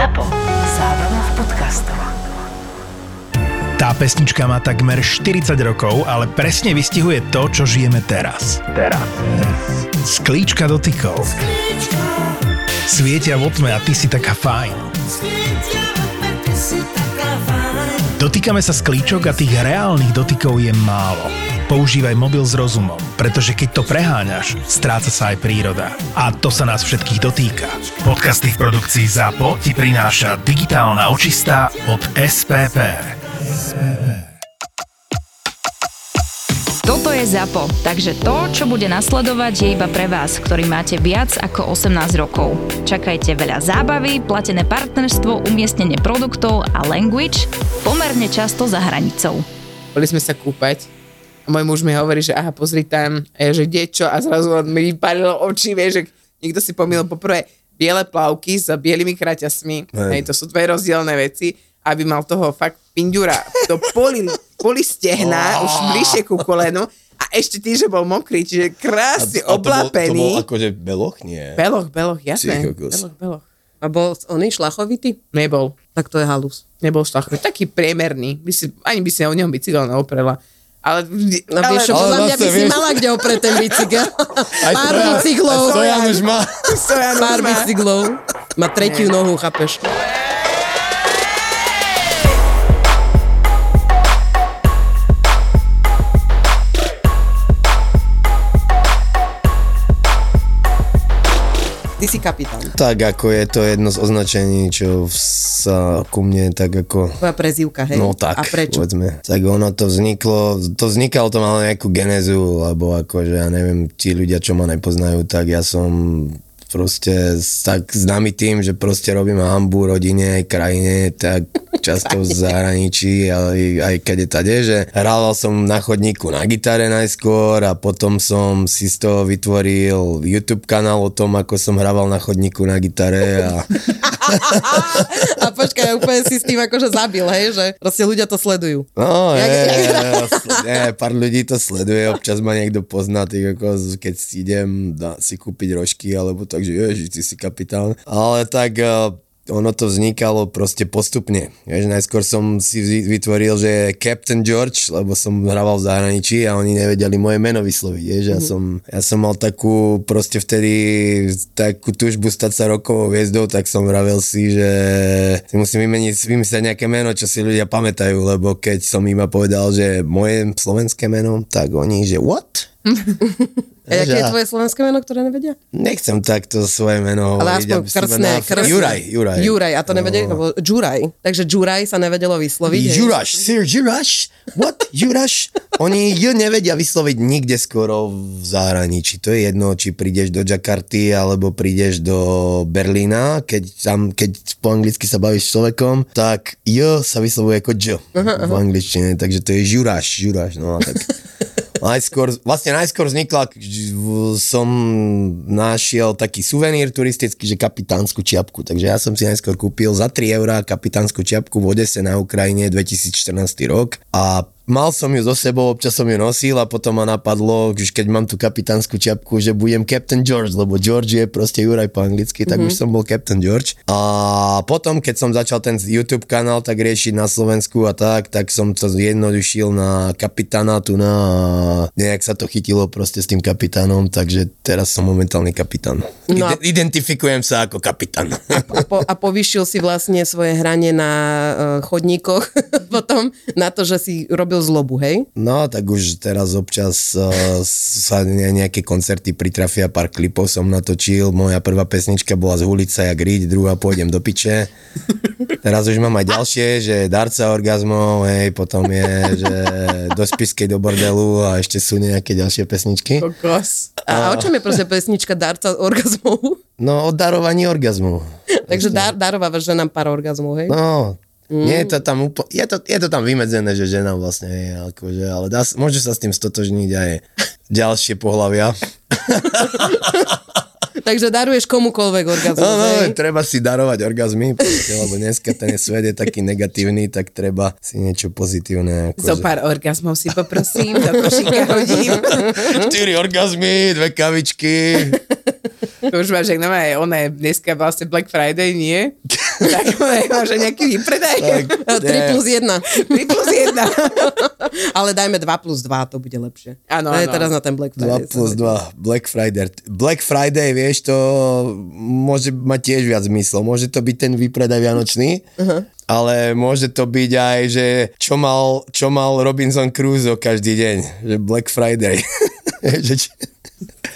ZAPO. Zábrná v podcastov. Tá pesnička má takmer 40 rokov, ale presne vystihuje to, čo žijeme teraz. Teraz. Sklíčka dotykov. Svietia v otme a ty si taká fajn. Dotýkame sa sklíčok a tých reálnych dotykov je málo. Používaj mobil s rozumom, pretože keď to preháňaš, stráca sa aj príroda. A to sa nás všetkých dotýka. Podcasty v produkcii ZAPO ti prináša digitálna očistá od SPP. Toto je ZAPO, takže to, čo bude nasledovať, je iba pre vás, ktorý máte viac ako 18 rokov. Čakajte veľa zábavy, platené partnerstvo, umiestnenie produktov a language pomerne často za hranicou. Boli sme sa kúpať môj muž mi hovorí, že aha, pozri tam, a ja, že kde čo a zrazu on mi vypálilo oči, vieš, že niekto si pomýlil poprvé biele plavky s bielými kraťasmi, Hej. hej, to sú dve rozdielne veci, aby mal toho fakt pindura do poli, poli stehna, už bližšie ku kolenu a ešte tým, že bol mokrý, čiže krásne A to bol- To bol oblapený. akože beloch? Nie. Beloch, beloch, jasné. Beloch, beloch. A bol oný šlachovitý? Nebol. Tak to je halus. Nebol šlachový. Taký priemerný. By si, ani by si o ňom bicykel neoprela. Ale, No ale, vieš, Ale podľa mňa by zase, si vieš- mala kde opreť ten bicykel. Pár Stojan- bicyklov. aj Stojan už má. Stojan Pár má. bicyklov. Má tretiu nohu, chápeš? Ty si kapitán. Tak ako je to jedno z označení, čo sa ku mne tak ako... Tvoja prezývka, hej? No tak, A prečo? povedzme. Tak ono to vzniklo, to vznikalo to malo nejakú genézu, lebo akože ja neviem, tí ľudia, čo ma nepoznajú, tak ja som proste tak známy tým, že proste robím hambu rodine, aj krajine, tak často v zahraničí, ale aj keď je tade, že hrával som na chodníku na gitare najskôr a potom som si z toho vytvoril YouTube kanál o tom, ako som hrával na chodníku na gitare a A počkaj, úplne si s tým akože zabil, hej? Že proste ľudia to sledujú. No, Jak- je, jak je, je, pár ľudí to sleduje, občas ma niekto pozná, tak ako keď idem si kúpiť rožky, alebo tak, že ježiš, ty si kapitán. Ale tak eh, ono to vznikalo proste postupne. Vieš, najskôr som si vy- vytvoril, že Captain George, lebo som hrával v zahraničí a oni nevedeli moje meno vysloviť. Vieš, ja, som, ja som mal takú proste vtedy takú túžbu stať sa rokovou hviezdou, tak som vravel si, že si musím vymeniť, vymyslieť nejaké meno, čo si ľudia pamätajú, lebo keď som im povedal, že moje slovenské meno, tak oni, že what? A aké je tvoje slovenské meno, ktoré nevedia? Nechcem takto svoje meno Ale aspoň krstné, krstné. Juraj, Juraj. Juraj, a to nevedeli, No. lebo Juraj. Takže Juraj sa nevedelo vysloviť. Juraš, Sir Juraš? What? Juraš? Oni ju nevedia vysloviť nikde skoro v zahraničí. To je jedno, či prídeš do Jakarty alebo prídeš do Berlína, keď tam, keď po anglicky sa bavíš s človekom, tak J sa vyslovuje ako J v angličtine, takže to je Juraš, Juraš, no tak. Najskôr, vlastne najskôr vznikla, som našiel taký suvenír turistický, že kapitánsku čiapku. Takže ja som si najskôr kúpil za 3 eurá kapitánsku čiapku v Odese na Ukrajine 2014 rok a mal som ju so sebou, občas som ju nosil a potom ma napadlo, že keď mám tú kapitánsku čiapku, že budem Captain George, lebo George je proste Juraj po anglicky, tak mm-hmm. už som bol Captain George. A potom, keď som začal ten YouTube kanál tak riešiť na Slovensku a tak, tak som to zjednodušil na kapitána tu na nejak sa to chytilo proste s tým kapitánom, takže teraz som momentálny kapitán. No a- Ide- identifikujem sa ako kapitán. A, po, a povyšil si vlastne svoje hranie na uh, chodníkoch potom na to, že si robil zlobu, hej? No, tak už teraz občas uh, sa ne, nejaké koncerty pritrafia, pár klipov som natočil. Moja prvá pesnička bola z ulica jak riť, druhá pôjdem do piče. Teraz už mám aj ďalšie, že darca orgazmov, hej, potom je, že do spiskej do bordelu a ešte sú nejaké ďalšie pesničky. Kokos. A o čom je proste pesnička Darca orgazmov? No, o darovaní orgazmu. Takže dar, darovávaš ženám pár orgazmov, hej? No, nie je to tam úplne, je to, je to tam vymedzené, že žena vlastne je, akože, ale dá, môže sa s tým stotožniť aj ďalšie pohľavia. Takže daruješ komukoľvek orgazmus, No, no, hej? treba si darovať orgazmy, proste, lebo dneska ten svet je taký negatívny, tak treba si niečo pozitívne. Akože... Zo pár orgazmov si poprosím, do košíka hodím. Štyri orgazmy, dve kavičky. To už máš, jak normálne, ona je dneska vlastne Black Friday, nie? tak máš aj nejaký výpredaj. Tak, 3 nie. plus 1. 3 plus 1. Ale dajme 2 plus 2, to bude lepšie. Áno, áno. teraz na ten Black 2 Friday. plus 2, Black Friday. Black Friday, vieš, to môže mať tiež viac zmyslov. Môže to byť ten výpredaj vianočný, uh-huh. ale môže to byť aj, že čo mal, čo mal Robinson Crusoe každý deň, že Black Friday. že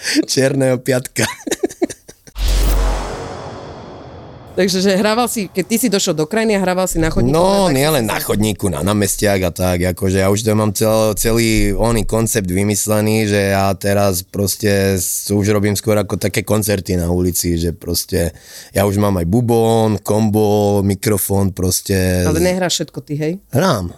černého piatka. Takže že hrával si, keď ty si došiel do krajiny a hrával si na chodníku. No, nie len na chodníku, na námestiach a tak, akože ja už to mám cel, celý oný koncept vymyslený, že ja teraz proste už robím skôr ako také koncerty na ulici, že proste ja už mám aj bubon, kombo, mikrofón, proste Ale nehráš všetko ty, hej? hrám.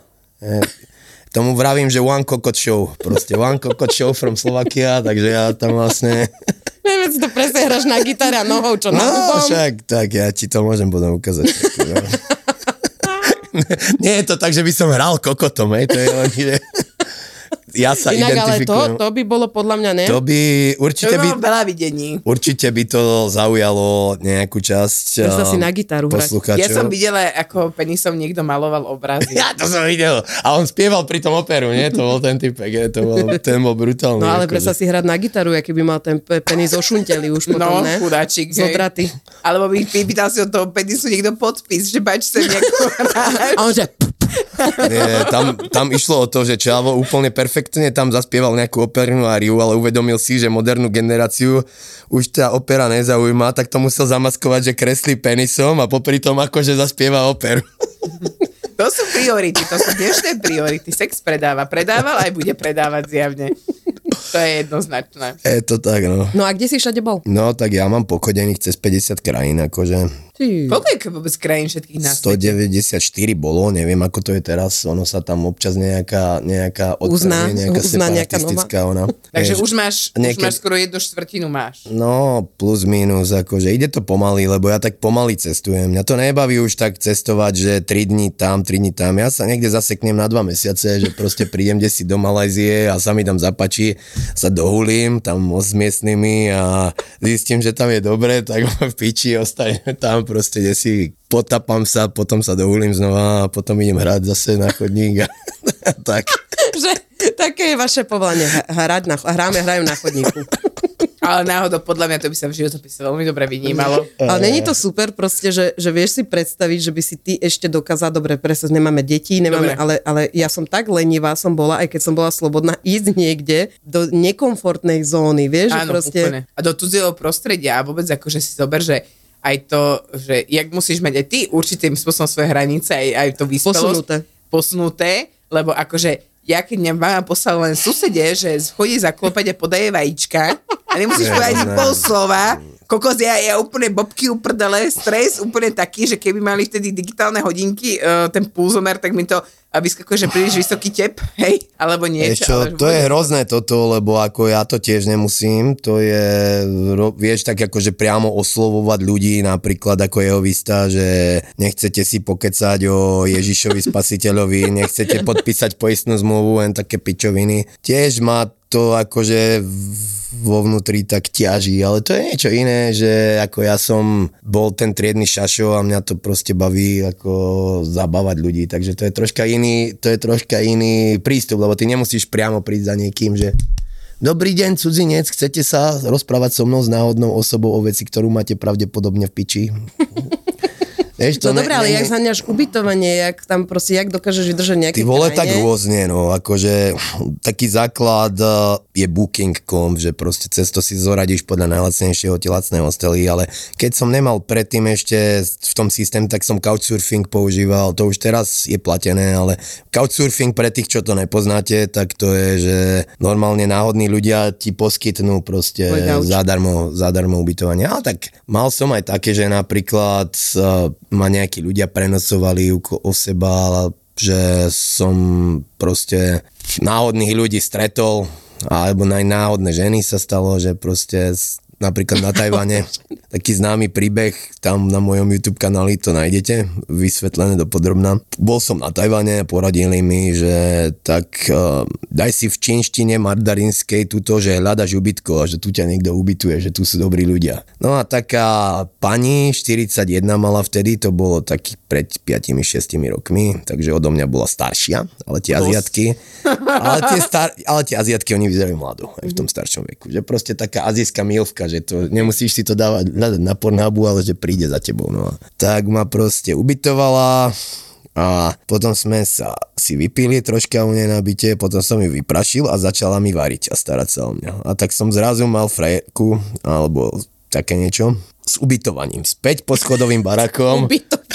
Tomu vravím, že one cockot show, proste one cockot show from Slovakia, takže ja tam vlastne... Neviem, si to presne hráš na gitare a nohou, čo na No, však, tak ja ti to môžem potom ukázať. No. Nie je to tak, že by som hral kokotom, hej, to je len, že ja sa Inak ale to, identifikujem. to by bolo podľa mňa, ne? To by, To určite by by, malo veľa videní. určite by to zaujalo nejakú časť Predstav si um, na gitaru hrať. poslucháčov. Ja som videla, ako penisom niekto maloval obrazy. Ja to som videl. A on spieval pri tom operu, nie? To bol ten typek, je, to bol, ten bol brutálny. No ale akože. predstav si hrať na gitaru, aký by mal ten pe- penis ošunteli už potom, No, ne? chudáčik. Zodraty. Alebo by vypýtal si od toho penisu niekto podpis, že páči sa nejako A on že... Nie, tam, tam išlo o to, že Čavo úplne perfektne tam zaspieval nejakú opernú áriu, ale uvedomil si, že modernú generáciu už tá opera nezaujíma, tak to musel zamaskovať, že kreslí penisom a popri tom akože zaspieva operu. To sú priority, to sú dnešné priority. Sex predáva, predával aj bude predávať zjavne. To je jednoznačné. Je to tak, no. No a kde si všade bol? No, tak ja mám pochodených cez 50 krajín, akože Ty. Koľko je vôbec krajín všetkých na svete? 194 bolo, neviem ako to je teraz, ono sa tam občas nejaká, nejaká Uzná- nejaká uzná nejaká separatistická ona. Takže Vieš, už máš, už niekedy- máš skoro jednu štvrtinu máš. No, plus minus, akože ide to pomaly, lebo ja tak pomaly cestujem. Mňa to nebaví už tak cestovať, že 3 dní tam, 3 dní tam. Ja sa niekde zaseknem na 2 mesiace, že proste prídem si do Malajzie a sa mi tam zapačí, sa dohulím tam s miestnymi a zistím, že tam je dobre, tak v piči ostanem tam proste, kde si potapám sa, potom sa dohulím znova a potom idem hrať zase na chodník a, tak. že také je vaše povolanie. Hrať na, hráme, hrajú na chodníku. Ale náhodou, podľa mňa to by sa v životopise veľmi dobre vynímalo. Ale není to super proste, že, že vieš si predstaviť, že by si ty ešte dokázal, dobre, presne nemáme deti, nemáme, Dobre. ale, ale ja som tak lenivá som bola, aj keď som bola slobodná, ísť niekde do nekomfortnej zóny, vieš, že Áno, proste... úplne. A do cudzieho prostredia a vôbec akože si zober, že aj to, že jak musíš mať aj ty určitým spôsobom svoje hranice, aj, aj to vyspelosť. Posunuté. Posunuté, lebo akože ja keď mňa mama poslala len susede, že chodí zaklopať a podaje vajíčka a nemusíš povedať ani pol slova, kokos, ja, ja úplne bobky uprdele, stres úplne taký, že keby mali vtedy digitálne hodinky, uh, ten pulzomer, tak mi to a vyskakuje, že príliš vysoký tep, hej, alebo niečo. čo, ale to je vôbec- hrozné toto, lebo ako ja to tiež nemusím, to je, vieš, tak akože priamo oslovovať ľudí, napríklad ako jehovista, že nechcete si pokecať o Ježišovi spasiteľovi, nechcete podpísať poistnú zmluvu, len také pičoviny. Tiež má to akože vo vnútri tak ťaží, ale to je niečo iné, že ako ja som bol ten triedny šašo a mňa to proste baví ako zabávať ľudí, takže to je troška iný, to je troška iný prístup, lebo ty nemusíš priamo prísť za niekým, že Dobrý deň, cudzinec, chcete sa rozprávať so mnou s náhodnou osobou o veci, ktorú máte pravdepodobne v piči? Vieš, No ne- dobré, ale ne- jak zhaňaš ubytovanie, jak tam proste, jak dokážeš vydržať nejaké Ty vole, tak krajine? rôzne, no, akože taký základ uh, je booking.com, že proste cez to si zoradíš podľa najlacnejšieho ti lacné hostely, ale keď som nemal predtým ešte v tom systém, tak som couchsurfing používal, to už teraz je platené, ale couchsurfing pre tých, čo to nepoznáte, tak to je, že normálne náhodní ľudia ti poskytnú proste zadarmo, zadarmo ubytovanie. Ale tak mal som aj také, že napríklad uh, ma nejakí ľudia prenosovali o seba, že som proste náhodných ľudí stretol, alebo aj náhodné ženy sa stalo, že proste napríklad na Tajvane. Taký známy príbeh, tam na mojom YouTube kanáli to nájdete, vysvetlené do podrobná. Bol som na Tajvane, poradili mi, že tak uh, daj si v čínštine mardarinskej túto, že hľadaš ubytko a že tu ťa niekto ubytuje, že tu sú dobrí ľudia. No a taká pani, 41 mala vtedy, to bolo taký pred 5-6 rokmi, takže odo mňa bola staršia, ale tie aziatky, ale tie, star, ale tie aziatky, oni vyzerajú mladú aj v tom staršom veku. Že proste taká azijská milvka, že to nemusíš si to dávať hľadať na Pornhubu, ale že príde za tebou. No. Tak ma proste ubytovala, a potom sme sa si vypili troška u nej na byte, potom som ju vyprašil a začala mi variť a starať sa o mňa. A tak som zrazu mal frajerku, alebo také niečo, s ubytovaním. Späť pod schodovým barakom.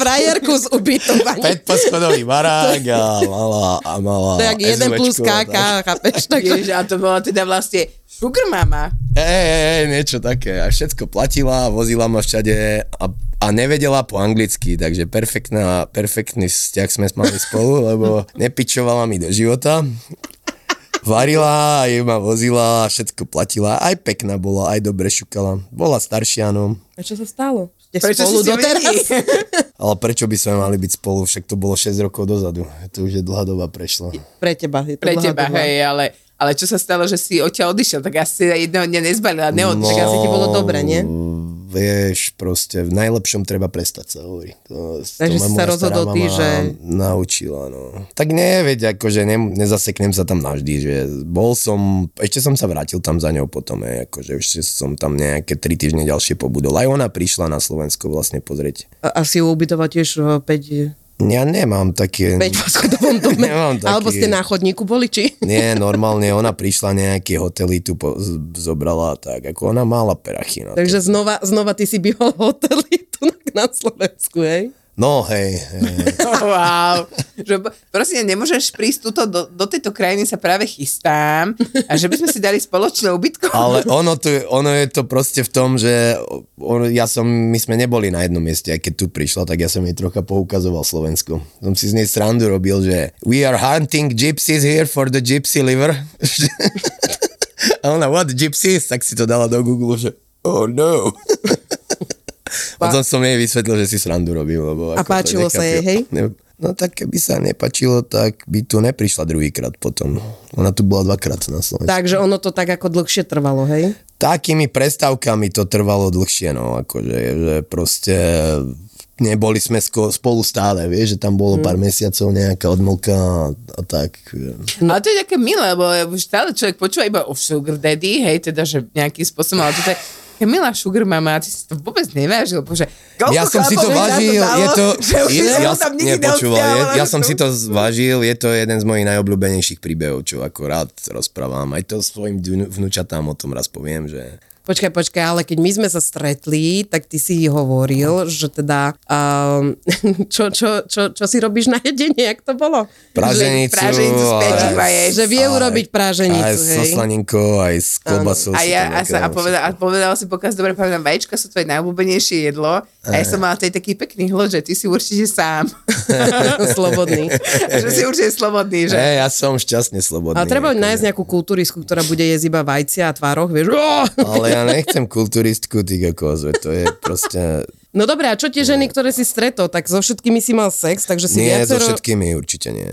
Frajerku s ubytovaním. Späť pod schodový barák a mala, a mala To je jak jeden plus tak. KK, chápeš? Tak, Ježiš, a to bola teda vlastne sugar mama. Ej, ej, ej, niečo také. A všetko platila, vozila ma všade a, a nevedela po anglicky, takže perfektná, perfektný vzťah sme mali spolu, lebo nepičovala mi do života. Varila, aj ma vozila, všetko platila, aj pekná bola, aj dobre šukala. Bola staršia, no. a čo sa stalo? Ste Prečo spolu doteraz? Ale prečo by sme mali byť spolu? Však to bolo 6 rokov dozadu. To už je dlhá doba prešla. Pre teba. Je to Pre teba, doba. hej, ale, ale čo sa stalo, že si odtiaľ odišiel, tak asi jedného dňa nezbalila, neodišiel. Tak asi ti bolo dobre, nie? Vieš, proste v najlepšom treba prestať sa hovorí. To, Takže to si sa rozhodol ty, že- Naučila, no. Tak nie, veď, akože ne, nezaseknem sa tam navždy, že bol som, ešte som sa vrátil tam za ňou potom, hej, akože ešte som tam nejaké tri týždne ďalšie pobudol. Aj ona prišla na Slovensko vlastne pozrieť. A, a si ju ubytovať tiež 5, Ja nemám také... 5 v schodovom dome. Nemám taký- Alebo ste na chodníku boli, či? Nie, normálne ona prišla nejaké hotely tu po, zobrala tak, ako ona mala perachy na to. Takže znova, znova ty si býval v hoteli tu na, na Slovensku, hej? No hej, hej. Wow. Že, prosím, nemôžeš prísť tuto, do, do tejto krajiny sa práve chystám a že by sme si dali spoločné ubytko. Ale ono, tu, ono je to proste v tom, že on, ja som, my sme neboli na jednom mieste, aj keď tu prišla, tak ja som jej trocha poukazoval Slovensku. Som si z nej srandu robil, že we are hunting gypsies here for the gypsy liver. A ona, what gypsies? Tak si to dala do Google, že oh no. Potom som jej vysvetlil, že si srandu robil. Lebo A páčilo sa jej, hej? Ne, no tak keby sa nepačilo, tak by tu neprišla druhýkrát potom. Ona tu bola dvakrát na Slovensku. Takže ono to tak ako dlhšie trvalo, hej? takými prestávkami to trvalo dlhšie, no, akože, že proste neboli sme spolu stále, vieš, že tam bolo pár mesiacov nejaká odmlka a, a tak. Ale to je také milé, lebo už stále človek počúva iba o sugar daddy, hej, teda, že nejakým spôsobom, ale to je taká milá sugar mama a ty si to vôbec nevážil, bože koľko Ja som si to vážil, dalo, je to, je, som ja, tam nepočúval, je, ja som si to zvážil, je to jeden z mojich najobľúbenejších príbehov, čo ako rád rozprávam. Aj to svojim vnúčatám o tom raz poviem, že Počkaj, počkaj, ale keď my sme sa stretli, tak ty si hovoril, že teda, um, čo, čo, čo, čo si robíš na jedenie, jak to bolo? praženicu z piatich aj-. Že vie aj- urobiť praženicu, Aj so hej? slaninkou, aj s klobasou. A si ja a, sa, a, povedal, a povedal si, pokiaľ si dobre pamätám, vajíčka sú tvoje najobľúbenejšie jedlo a ja som mala tej taký pekný hľad, že ty si určite sám. Slobodný. že si určite slobodný, že? Hej, ja som šťastne slobodný. Ale treba akože. nájsť nejakú kulturistku, ktorá bude jesť iba vajcia a tvároch, vieš? Ale ja nechcem kulturistku, ty kokos, veď to je proste... No dobré, a čo tie ženy, ktoré si stretol, tak so všetkými si mal sex, takže si Nie, so viacero... všetkými určite nie.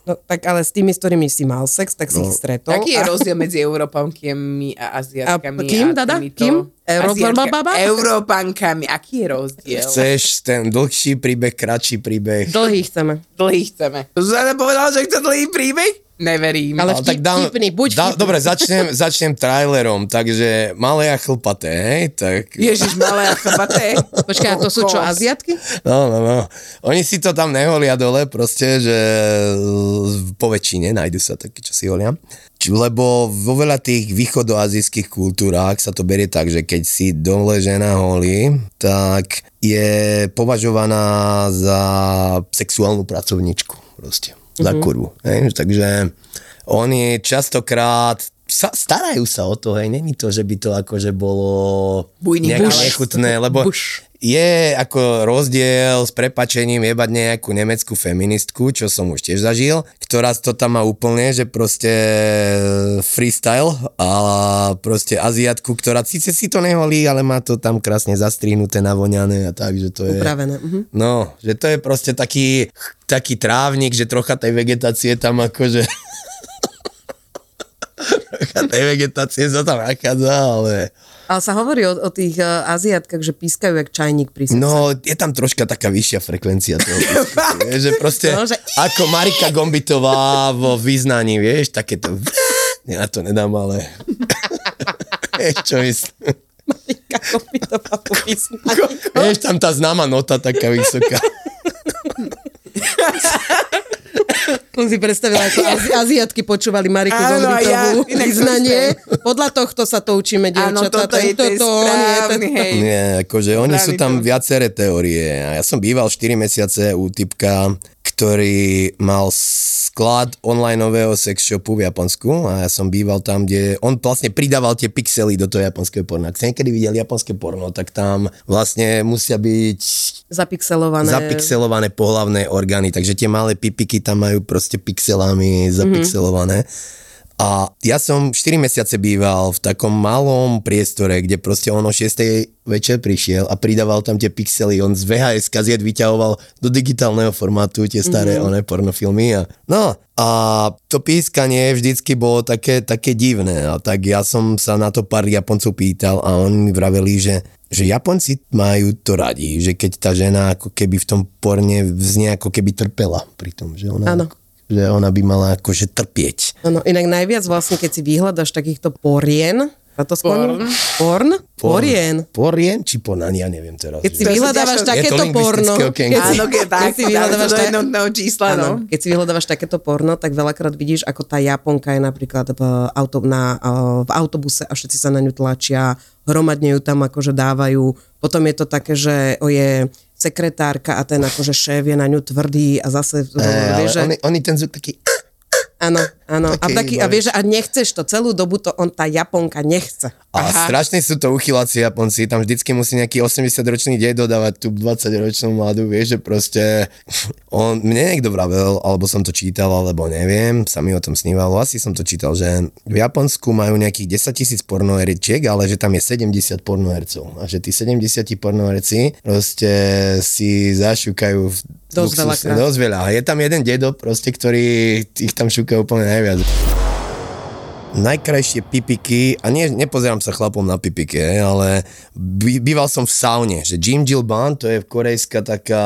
No, tak ale s tými, s ktorými si mal sex, tak si No. ich stretol. Aký je a... rozdiel medzi Európankami a Aziatkami? A kým, dada? týmito- Kým? Európa-? Európankami. Aký je rozdiel? Chceš ten dlhší príbeh, kratší príbeh? Dlhý chceme. Dlhý chceme. Zuzana povedala, že chce dlhý príbeh? Neverím. Ale vtip, vtipný, buď dá, vtipný. Dobre, začnem, začnem trailerom, takže malé a chlpaté, hej? Tak, Ježiš, malé a chlpaté. Počkaj, a to sú čo. Aziatky? no, no, no. Oni si to tam neholia dole, proste, že po väčšine nájdu sa takí, čo si holia. Lebo vo veľa tých východoazijských kultúrách sa to berie tak, že keď si dole žena holí, tak je považovaná za sexuálnu pracovničku proste, za kurvu. Hej? Takže oni častokrát sa, starajú sa o to, hej, není to, že by to akože bolo Bujný nechutné, lebo Buš. Je ako rozdiel s prepačením jebať nejakú nemeckú feministku, čo som už tiež zažil, ktorá to tam má úplne, že proste freestyle a proste Aziatku, ktorá síce si to neholí, ale má to tam krásne zastrihnuté, navoňané a tak, že to je... Upravené. Mhm. No, že to je proste taký, taký trávnik, že trocha tej vegetácie tam akože... trocha tej vegetácie sa tam nachádza, ale... Ale sa hovorí o, o tých uh, Aziatkách, že pískajú jak čajník pri sexe. No, je tam troška taká vyššia frekvencia toho písku, vieš, že proste No, že- ako Marika Gombitová vo význaní, vieš, takéto ja to nedám, ale vieš, čo myslím. By to malo vyznať. Vieš, tam tá známa nota taká vysoká. Som si predstavila, ako Azi- Aziatky počúvali Mariku Áno, ja, vyznanie. Podľa tohto sa to učíme, Áno, dievčatá. toto je nie, správny, to- hej. Nie, akože oni sú tam to. viaceré teórie. A ja som býval 4 mesiace u typka, ktorý mal sklad onlineového sex shopu v Japonsku a ja som býval tam, kde on vlastne pridával tie pixely do toho japonského porna. Ak ste niekedy videli japonské porno, tak tam vlastne musia byť Zapixelované. zapixelované pohlavné orgány, takže tie malé pipiky tam majú proste pixelami zapixelované. A ja som 4 mesiace býval v takom malom priestore, kde proste on o 6 večer prišiel a pridával tam tie pixely, on z VHS kaziet vyťahoval do digitálneho formátu tie staré mm-hmm. oné pornofilmy. A, no a to pískanie vždycky bolo také, také divné. A tak ja som sa na to pár Japoncov pýtal a oni mi vraveli, že že Japonci majú to radi, že keď tá žena ako keby v tom porne vznie ako keby trpela pri tom, že ona, Áno. Že ona by mala akože trpieť. Áno, inak najviac vlastne, keď si vyhľadaš takýchto porien, sa to skloní? Porn? Porien. Porien či ponan, ja neviem teraz. Keď si vyhľadávaš takéto porno, keď si, Áno, keď tak, keď si vyhľadávaš tak, jednotného čísla, no. Keď si vyhľadávaš takéto porno, tak veľakrát vidíš, ako tá Japonka je napríklad v, auto, na, v autobuse a všetci sa na ňu tlačia, hromadne ju tam akože dávajú. Potom je to také, že o je sekretárka a ten akože šéf je na ňu tvrdý a zase, E, vieš, že... oni, oni ten zvuk taký... Áno, áno. A, Taký taký, a vieš, a nechceš to celú dobu, to on, tá Japonka nechce. A Aha. strašne sú to uchyláci Japonci, tam vždycky musí nejaký 80-ročný dedo dodávať tú 20-ročnú mladú, vieš, že proste on, mne niekto vravel, alebo som to čítal, alebo neviem, sa mi o tom snívalo, asi som to čítal, že v Japonsku majú nejakých 10 tisíc pornoherčiek, ale že tam je 70 pornohercov a že tí 70 pornoherci proste si zašúkajú v Dosť veľakrát. Dosť veľa. Je tam jeden dedo proste, ktorý ich tam šúka úplne najviac najkrajšie pipiky, a nie, nepozerám sa chlapom na pipiky, ale by, býval som v saune, že Jim Gilban, to je korejská taká,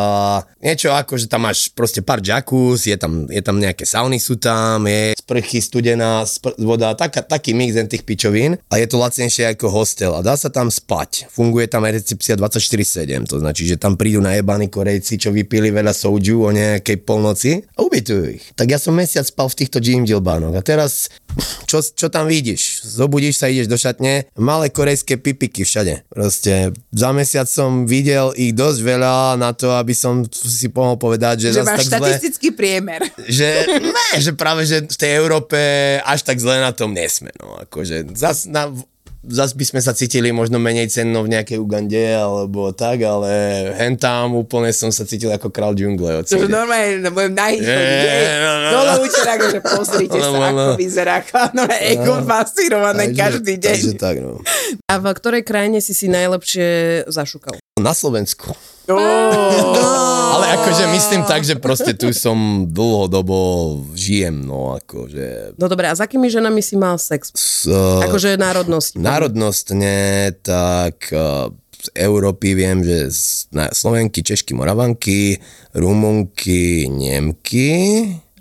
niečo ako, že tam máš proste pár jacuz, je tam, je tam nejaké sauny sú tam, je sprchy studená spr- voda, taká, taký mix tých pičovín a je to lacnejšie ako hostel a dá sa tam spať. Funguje tam aj recepcia 24-7, to značí, že tam prídu najebaní Korejci, čo vypili veľa soju o nejakej polnoci a ubytujú ich. Tak ja som mesiac spal v týchto Jim Gilbanoch a teraz čo, čo tam vidíš? Zobudíš sa, ideš do šatne, malé korejské pipiky všade. Proste za mesiac som videl ich dosť veľa na to, aby som si mohol povedať, že, Že máš tak zle, štatistický priemer. že, ne, že práve, že v tej Európe až tak zle na tom nesme. No, akože zas, na, zas by sme sa cítili možno menej cenno v nejakej Ugande alebo tak, ale hen tam úplne som sa cítil ako král džungle. To celý. normálne na mojom. Je, no, no, no. Dole účerák, že pozrite No, sa, no, no. ako vyzerá. No, Egon fascinované Takže- každý deň. Takže tak, no. A v ktorej krajine si si najlepšie zašukal? Na Slovensku. Oh. Akože myslím tak, že proste tu som dlhodobo žijem, no akože No dobre, a s akými ženami si mal sex? s, uh, Akože národnosť. národnostne, tak uh, z Európy viem, že z, na, Slovenky, Češky, Moravanky, Rumunky, Nemky.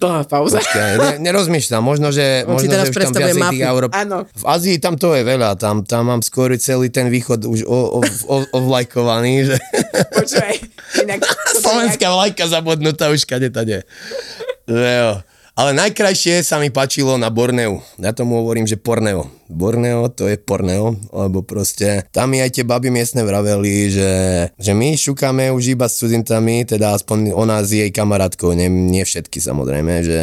Dlhá pauza. Počkaj, ne, nerozmýšľam, možno, že, On možno, teraz že už tam viacej tých mapu. Európ... Áno. V Ázii tam to je veľa, tam, tam mám skôr celý ten východ už o, o, o, ovlajkovaný, že Počúvaj. Inak, slovenská vlajka zabudnutá už kade tade. Že jo. Ale najkrajšie sa mi páčilo na Borneu. Ja tomu hovorím, že Porneo. Borneo to je Porneo, lebo proste tam mi aj tie baby miestne vraveli, že, že my šukáme už iba s cudzincami, teda aspoň ona s jej kamarátkou, nie, nie všetky samozrejme, že,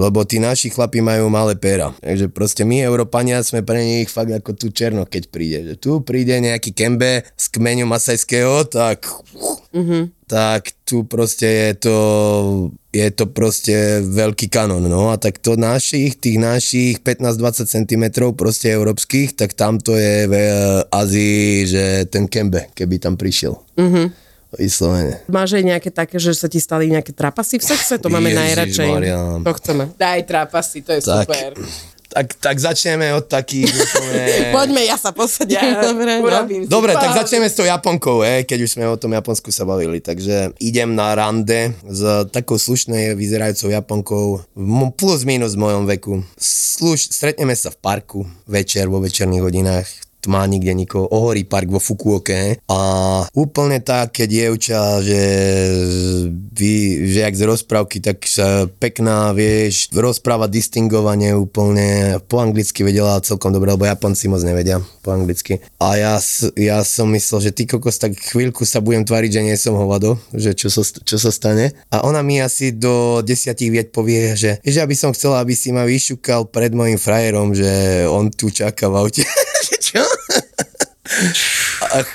lebo tí naši chlapi majú malé péra. Takže proste my, Európania, sme pre nich fakt ako tu černo, keď príde. Že tu príde nejaký kembe z kmeňu masajského, tak tak tu proste je to, je to proste veľký kanon, no a tak to našich, tých našich 15-20 cm proste európskych, tak tam to je v Azii, že ten kembe, keby tam prišiel. Mm-hmm. Vyslovene. Máš aj nejaké také, že sa ti stali nejaké trapasy v sexe? To máme najradšej. Ježišmaria. To chceme. Daj trapasy, to je Tak. super. Tak, tak začneme od takých úplne... Poďme, ja sa posadím. Ja Dobre, no. Dobre, tak začneme s tou Japonkou, eh, keď už sme o tom Japonsku sa bavili. Takže idem na rande s takou slušnej vyzerajúcou Japonkou, plus minus v mojom veku. Sluš, stretneme sa v parku večer, vo večerných hodinách tma, nikde nikoho, ohorí park vo Fukuoke a úplne také dievča, že, vy, že jak z rozprávky, tak sa pekná, vieš, rozpráva distingovanie úplne, po anglicky vedela celkom dobre, lebo Japonci moc nevedia po anglicky. A ja, ja som myslel, že ty kokos, tak chvíľku sa budem tváriť, že nie som hovado, že čo sa, čo sa stane. A ona mi asi do desiatich vied povie, že, že aby som chcela, aby si ma vyšukal pred mojim frajerom, že on tu čaká v aute. Čo? A,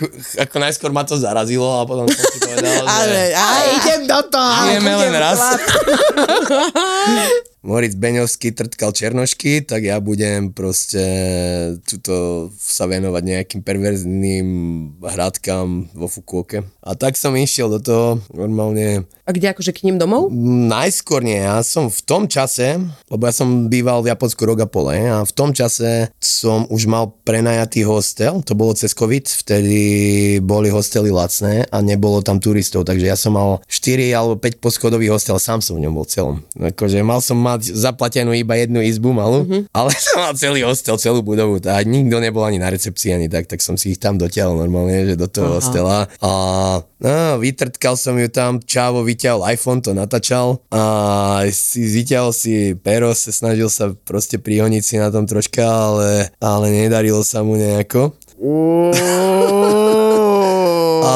ako najskôr ma to zarazilo a potom som si povedal, že... a idem do toho. Žijeme len raz. Moritz Beňovský trtkal černošky, tak ja budem proste tuto sa venovať nejakým perverzným hradkám vo Fukuoke. A tak som išiel do toho normálne A kde akože k ním domov? Najskôr nie, ja som v tom čase, lebo ja som býval v Japonsku rok a pol, a v tom čase som už mal prenajatý hostel, to bolo cez COVID, vtedy boli hostely lacné a nebolo tam turistov, takže ja som mal 4 alebo 5 poschodový hostel, sám som v ňom bol celom. Akože mal som mať zaplatenú iba jednu izbu malú, mm-hmm. ale som mal celý hostel, celú budovu a nikto nebol ani na recepcii ani tak, tak som si ich tam dotiahol normálne, že do toho Aha. hostela a no, vytrtkal som ju tam, čávo vyťahol iPhone, to natáčal a si vyťahol si pero, sa snažil sa proste prihoniť si na tom troška, ale, ale nedarilo sa mu nejako. A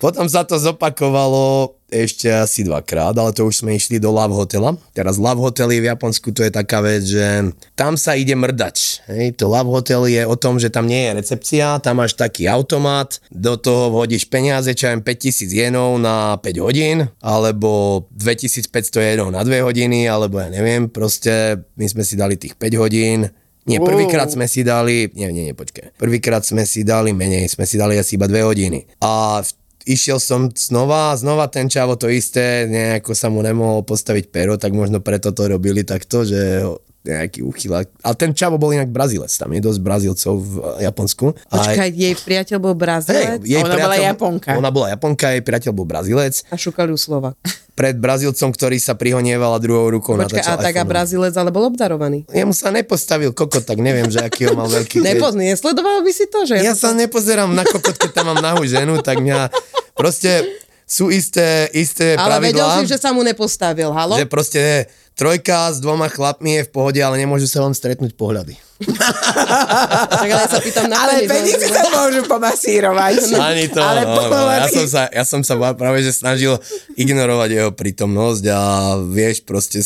potom sa to zopakovalo ešte asi dvakrát, ale to už sme išli do Love Hotela. Teraz Love Hotely v Japonsku to je taká vec, že tam sa ide mrdač. Hej, to Love Hotel je o tom, že tam nie je recepcia, tam máš taký automat, do toho vhodíš peniaze, čo aj 5000 jenov na 5 hodín, alebo 2500 jenov na 2 hodiny, alebo ja neviem, proste my sme si dali tých 5 hodín, nie, prvýkrát sme si dali, nie, nie, nie, počkaj. Prvýkrát sme si dali menej, sme si dali asi iba dve hodiny. A v- išiel som znova, znova ten čavo to isté, nejako sa mu nemohol postaviť pero, tak možno preto to robili takto, že nejaký uchylák. A ten čavo bol inak Brazilec, tam je dosť Brazílcov v Japonsku. A- Počkaj, jej priateľ bol Brazilec Hej, jej Ona bola priateľ- Japonka. Ona bola Japonka, jej priateľ bol Brazilec. a šukali ju slova. Pred Brazílcom, ktorý sa prihonieval a druhou rukou Počkaj, a tak a. Brazilec ale bol obdarovaný. Jemu sa nepostavil kokot, tak neviem, že aký ho mal veľký... Nepozný, nesledoval by si to, že? Ja sa nepozerám na kokot, keď tam mám nahú ženu, tak mňa proste sú isté, isté ale vedel pravidlá, si, že sa mu nepostavil, halo? že proste trojka s dvoma chlapmi je v pohode, ale nemôžu sa vám stretnúť pohľady. Tak ale ja sa pýtam na Ale penis, penice sa môžu pomasírovať. Ani to, Ale no, no, ja, pohľady- som sa, ja som sa práve že snažil ignorovať jeho prítomnosť a vieš proste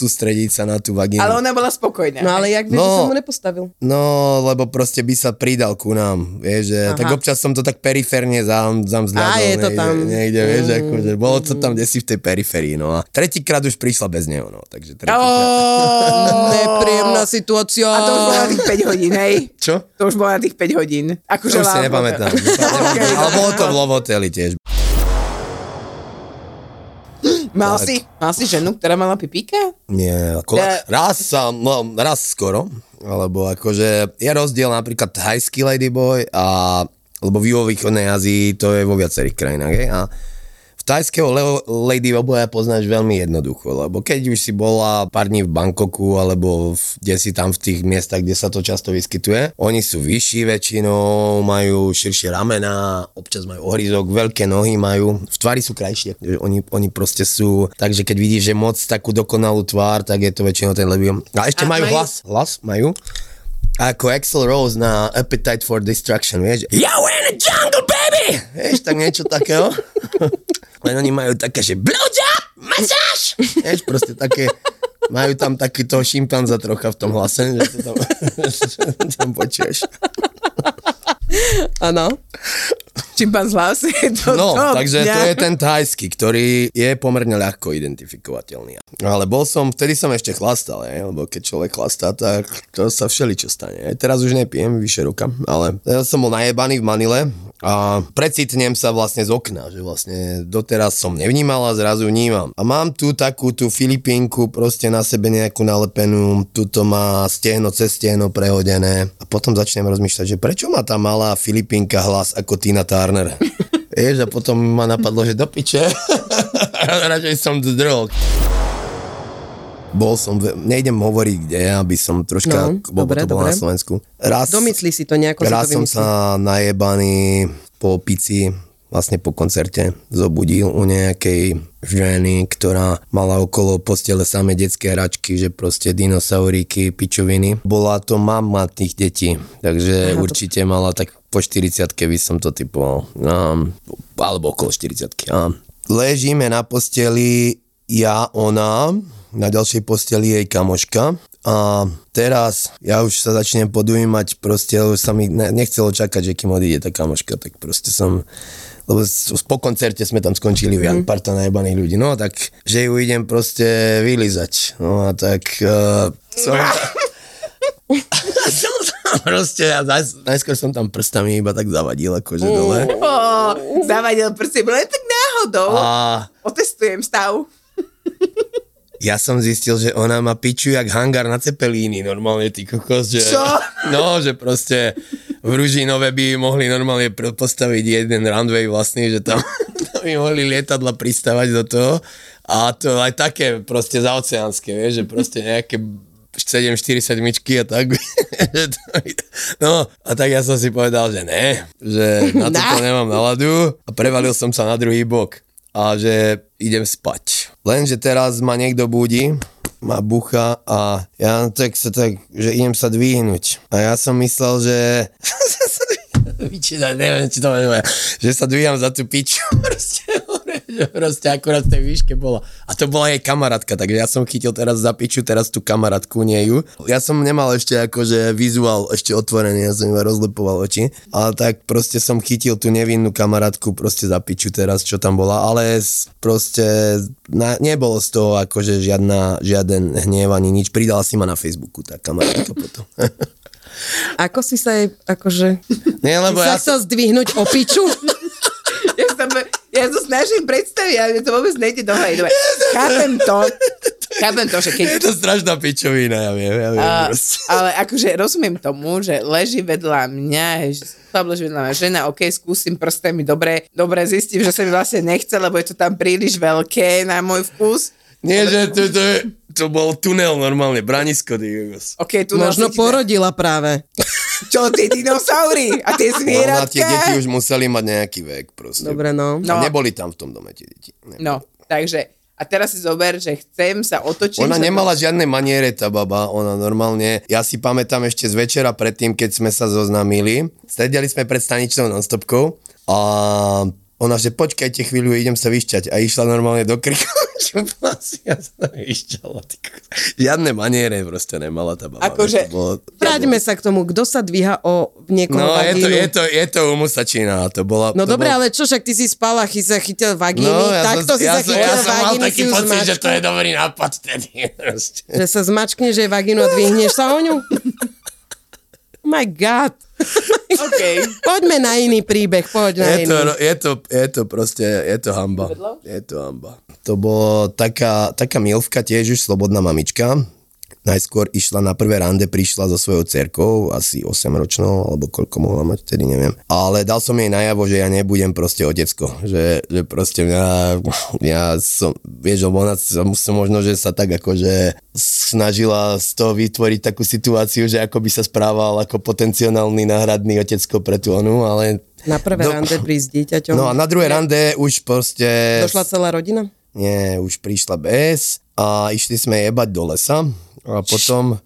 sústrediť sa na tú vagínu. Ale ona bola spokojná. No ale jak vieš, No. že sa mu nepostavil? No, lebo proste by sa pridal ku nám, vieš, že Aha. tak občas som to tak periférne zam, zam zľadol, Á, je to niekde, tam. niekde, vieš, Mm. akože bolo to tam desi v tej periférii, no a tretíkrát už prišla bez neho, no, takže tretíkrát. Nepríjemná situácia. A to už bolo na tých 5 hodín, hej? Čo? To už bolo na tých 5 hodín. Akože To už si nepamätám. Ale bolo to v. Lovoteli tiež. Mal Tak. si, mal si ženu, ktorá mala pipíka? Nie, ako, Ja- raz sa, no, raz skoro, alebo akože je rozdiel napríklad thajský ladyboy a lebo v juhovýchodnej Azii to je vo viacerých krajinách, hej, a tajského le- lady oboja poznáš veľmi jednoducho, lebo keď už si bola pár dní v Bangkoku alebo v, kde si tam v tých miestach, kde sa to často vyskytuje, oni sú vyšší väčšinou, majú širšie ramená, občas majú ohryzok, veľké nohy majú, v tvári sú krajšie. Oni, oni proste sú, takže keď vidíš, že moc takú dokonalú tvár, tak je to väčšinou ten lebium. A ešte A majú majú- hlas, hlas majú. Ako Axel Rose na Appetite for Destruction, vieš? We're in the jungle, baby! Vieš, tak niečo takého. Len oni majú také, že blowjob, masáž! Vieš, proste také, majú tam taký toho šimpanza trocha v tom hlase, že to tam, že tam počuješ. Čimpanz hlas je to No, top takže dňa. to je ten thajský, ktorý je pomerne ľahko identifikovateľný. Ale bol som, vtedy som ešte chlastal, je, lebo keď človek chlastá, tak to sa všeličo stane. je. Teraz už nepijem vyše roka, ale ja som bol najebaný v Manile a precitnem sa vlastne z okna, že vlastne doteraz som nevnímal a zrazu vnímam. A mám tu takú tú Filipínku proste na sebe nejakú nalepenú, tuto má stehno cez stehno prehodené a potom začnem rozmýšľať, že prečo má tá malá Filipínka hlas ako Tina Turner? Vieš, a potom ma napadlo, že do piče. Radšej som zdrol. Bol som, nejdem hovoriť kde, aby som troška, No, bol dobre, to bolo dobre. na Slovensku. Raz, Domyslí si to nejako, si raz to som sa najebaný po pici, vlastne po koncerte, zobudil u nejakej ženy, ktorá mala okolo postele samé detské hračky, že proste dinosauríky, pičoviny. Bola to mama tých detí, takže Aha, to- určite mala tak po 40 by som to typoval. Um, alebo okolo 40 um. Ležíme na posteli ja, ona, na ďalšej posteli jej kamoška a teraz ja už sa začnem podujímať proste, lebo sa mi ne- nechcelo čakať, že kým odíde tá kamoška, tak proste som lebo po koncerte sme tam skončili mm. parta najebaných ľudí, no tak, že ju idem proste vylizať, no a tak uh, som, som tam proste, ja naj, najskôr som tam prstami iba tak zavadil akože dole. Ó, zavadil prsty, len tak náhodou. A Otestujem stav. Ja som zistil, že ona má piču jak hangár na cepelíny, normálne ty kokos, že... Čo? No, že proste v Ružinove by mohli normálne postaviť jeden runway vlastný, že tam, tam by mohli lietadla pristávať do toho. A to aj také proste zaoceánske, vieš, že proste nejaké 747 a tak. To- no, a tak ja som si povedal, že ne, že na toto nemám náladu a prevalil som sa na druhý bok a že idem spať. Lenže teraz ma niekto budí, ma bucha a ja tak sa tak, že idem sa dvihnúť. A ja som myslel, že Vyčítať, neviem, či to neviem, že sa dvíham za tú piču, proste, proste akurát v tej výške bola. A to bola jej kamarátka, takže ja som chytil teraz za piču, teraz tú kamarátku, nie ju. Ja som nemal ešte akože vizuál ešte otvorený, ja som iba rozlepoval oči. A tak proste som chytil tú nevinnú kamarátku proste za piču teraz, čo tam bola, ale proste na, nebolo z toho akože žiadna, žiaden hnev ani nič. Pridala si ma na Facebooku tá kamarátka potom. Ako si sa jej, akože... Nie, lebo ja chcel zdvihnúť o piču? Ja sa, ja sa snažím predstaviť, ale to vôbec nejde do hlavy. Dobre, chápem to, chápem to, že keď... Je to strašná pičovina, ja viem, ja viem. Proste. ale akože rozumiem tomu, že leží vedľa mňa, tam leží vedľa mňa žena, ok, skúsim prstami, dobre, dobre zistím, že sa mi vlastne nechce, lebo je to tam príliš veľké na môj vkus. Nie, že to, to, je- to bol tunel normálne, branisko, kokos. Ok, tu Možno porodila práve. Čo, tie dinosaury a tie Ona, zvieratka? tie deti už museli mať nejaký vek proste. Dobre, no. A No. neboli tam v tom dome tie deti. Ne. No, takže, a teraz si zober, že chcem sa otočiť. Ona sa- nemala žiadne maniere, tá baba, ona normálne, ja si pamätám ešte z večera predtým, keď sme sa zoznámili, sedeli sme pred staničnou nonstopkou a ona, že počkajte chvíľu, idem sa vyšťať a išla normálne do kriku, šupla si a sa tam kokos. Žiadne maniere proste nemala tá baba. Akože- bolo- Vráťme sa k tomu, kto sa dvíha o niekoho No, je to, vagínu. je to, je to u Musačina, to bola... No to dobre, bol... ale čo, však ty si spala, chy sa chytil vagíny, No, ja takto si ja sa chytil ja vagíny, si ju pocit, že to je dobrý nápad vtedy. proste. Že sa zmačkneš jej vagínu a dvihneš sa o ňu? Oh my god. OK. Poďme na iný príbeh, poď na Je iný. to, je, to, je to proste, je to hamba. Je to hamba. To bolo taká, taká milvka, tiež už slobodná mamička. Najskôr išla na prvé rande, prišla so svojou cerkou, asi 8 ročnou, alebo koľko mohla mať, vtedy neviem. Ale dal som jej najavo, že ja nebudem proste otecko, že, že proste mňa, ja som, vieš, ona som, som možno, že sa tak akože snažila z toho vytvoriť takú situáciu, že ako by sa správal ako potenciálny náhradný otecko pre tú onu, ale Na prvé No. rande prísť dieťaťom. No a na druhé rande už proste... Došla celá rodina? Nie, už prišla bez a išli sme jebať do lesa a potom...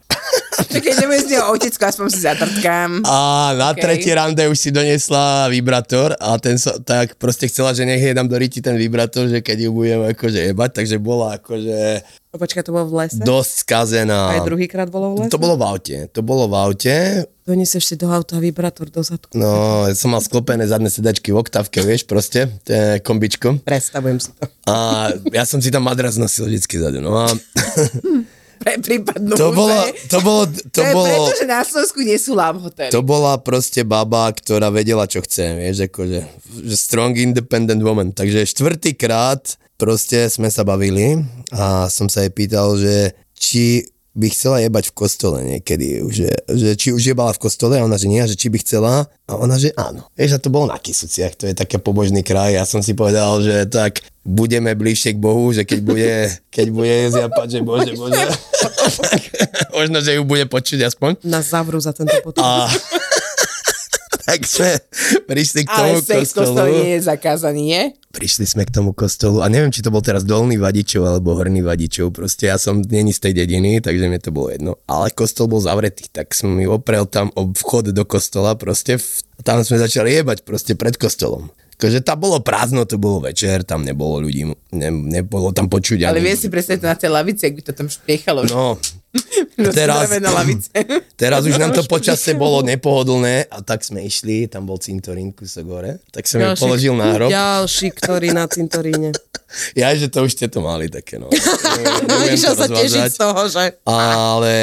Keď z neho otecko, aspoň si zatrtkám. A na Okay. tretie rande už si doniesla vibrátor a ten sa, tak proste chcela, že nech jej dám do riti ten vibrátor, že keď ju budem akože jebať, takže bola akože počkaj, to bolo v lese? dosť skazená. Aj druhýkrát bolo v lese? To bolo v aute, to bolo v aute, Doniesieš si do auta vibrátor do zadku. no ja som mal sklopené zadné sedačky v oktávke, vieš, proste, kombičko. Predstavujem si to. A ja som si tam madras nosil vždycky zadu, no a Pre prípadnú to bolo, to bolo, to to bolo... preto, že na Slovensku nie sú love hotely. To bola proste baba, ktorá vedela, čo chce, vieš, akože že strong independent woman. Takže štvrtýkrát proste sme sa bavili a som sa jej pýtal, že či by chcela jebať v kostole niekedy, že, že či už jebala v kostole a ona, že nie, a že či by chcela a ona, že áno. Vieš, a to bolo na Kisuciach, to je také pobožný kraj, ja som si povedal, že tak budeme bližšie k Bohu, že keď bude, keď bude zjapať, že bože, bože, tak možno, že ju bude počuť aspoň. Nás zavrú za tento potom. A tak sme prišli k tomu Ale sex kostolu. nie je zakázaný, nie? Prišli sme k tomu kostolu a neviem, či to bol teraz dolný vadičov alebo horný vadičov. Proste ja som není z tej dediny, takže mi to bolo jedno. Ale kostol bol zavretý, tak som mi oprel tam o vchod do kostola proste. Tam sme začali jebať proste pred kostolom. Akože tam bolo prázdno, to bolo večer, tam nebolo ľudí, ne, nebolo tam počuť Ale ani... vie si to na tej lavici, ak by to tam špiechalo. No, teraz- na lavice. Teraz už nám to počasie bolo nepohodlné a tak sme išli, tam bol cintorín kúsok hore, tak som jej položil na hrob. Ďalší, ktorý na cintoríne. Ja, že to už ste to mali také, no. Išiel sa tešiť z toho, že... Ale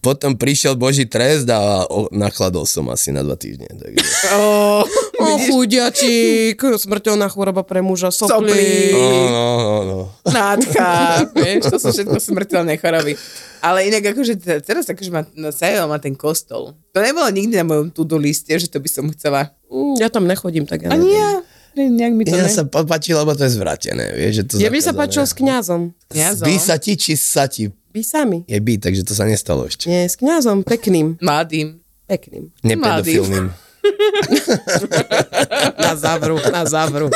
potom prišiel Boží trest a o, nachladol som asi na dva týždne. Takže... Oh, O, chudiačík, smrteľná choroba pre muža, Soplík. soplík. No, no, no, no. Nádcha, vieš, to sú všetko smrteľné choroby. Ale inak akože te- teraz akože ma, no, Sajel má ten kostol. To nebolo nikdy na mojom to-do liste, že to by som chcela. Mm, Ja tam nechodím, tak ja Ani neviem. ja. Ne, nejak mi to Ja ne... sa páčilo, lebo to je zvratené, vieš, že to Ja by sa zakázané. páčil s kňazom. Kňazom. By sa ti, či sa ti? By sami. Je by, takže to sa nestalo ešte. Nie, s kňazom, pekným. Mladým. Pekným. Nepedofilným. Na zavru, na zavru.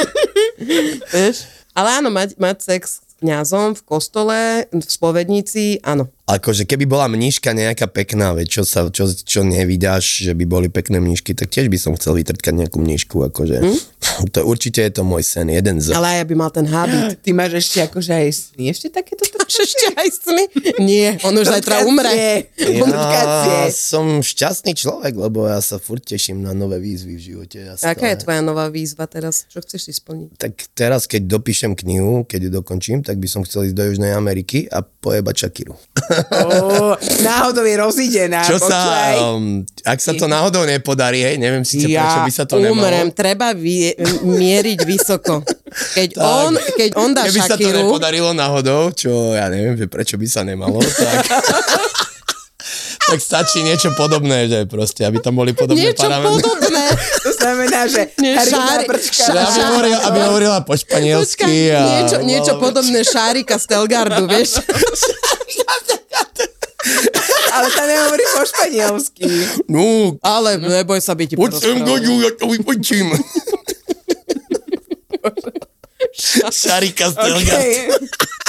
Vieš? Ale áno, mať, mať sex s kňazom v kostole, v spovednici, áno. Akože keby bola mníška nejaká pekná, veď čo, sa, čo, čo nevydáš, že by boli pekné mníšky, tak tiež by som chcel vytrtkať nejakú mníšku, akože. Hm? To určite je to môj sen, jeden z. Ale aj by mal ten habit. Ty máš ešte akože aj sny, ešte takéto Ešte aj sny? Nie, on už zajtra umre. Ja som šťastný človek, lebo ja sa furt teším na nové výzvy v živote. Ja Aká je stále- tvoja nová výzva teraz? Čo chceš si splniť? Tak teraz, keď dopíšem knihu, keď ju dokončím, tak by som chcel ísť do Južnej Ameriky a pojebať Shakiru. Oh, náhodou je rozídená. Čo sa, um, ak sa to náhodou nepodarí, hej, neviem síce prečo by sa to umrem, nemalo. treba vy, mieriť vysoko. Keď on, keď on dá Keby sa to Shakiru, nepodarilo náhodou, čo ja neviem, že prečo by sa nemalo, tak, tak stačí niečo podobné, že proste, aby tam boli podobné niečo parametre. podobné. To znamená, že šári- aby, hovorila, aby hovorila po španielsky. A, niečo, niečo no, podobné Šárika z Telgardu, vieš? Ale tá nehovorí po španielsky. No, Ale neboj sa byť ti poď sem. Goďu, ja to vypočím. Šarika z. Okay.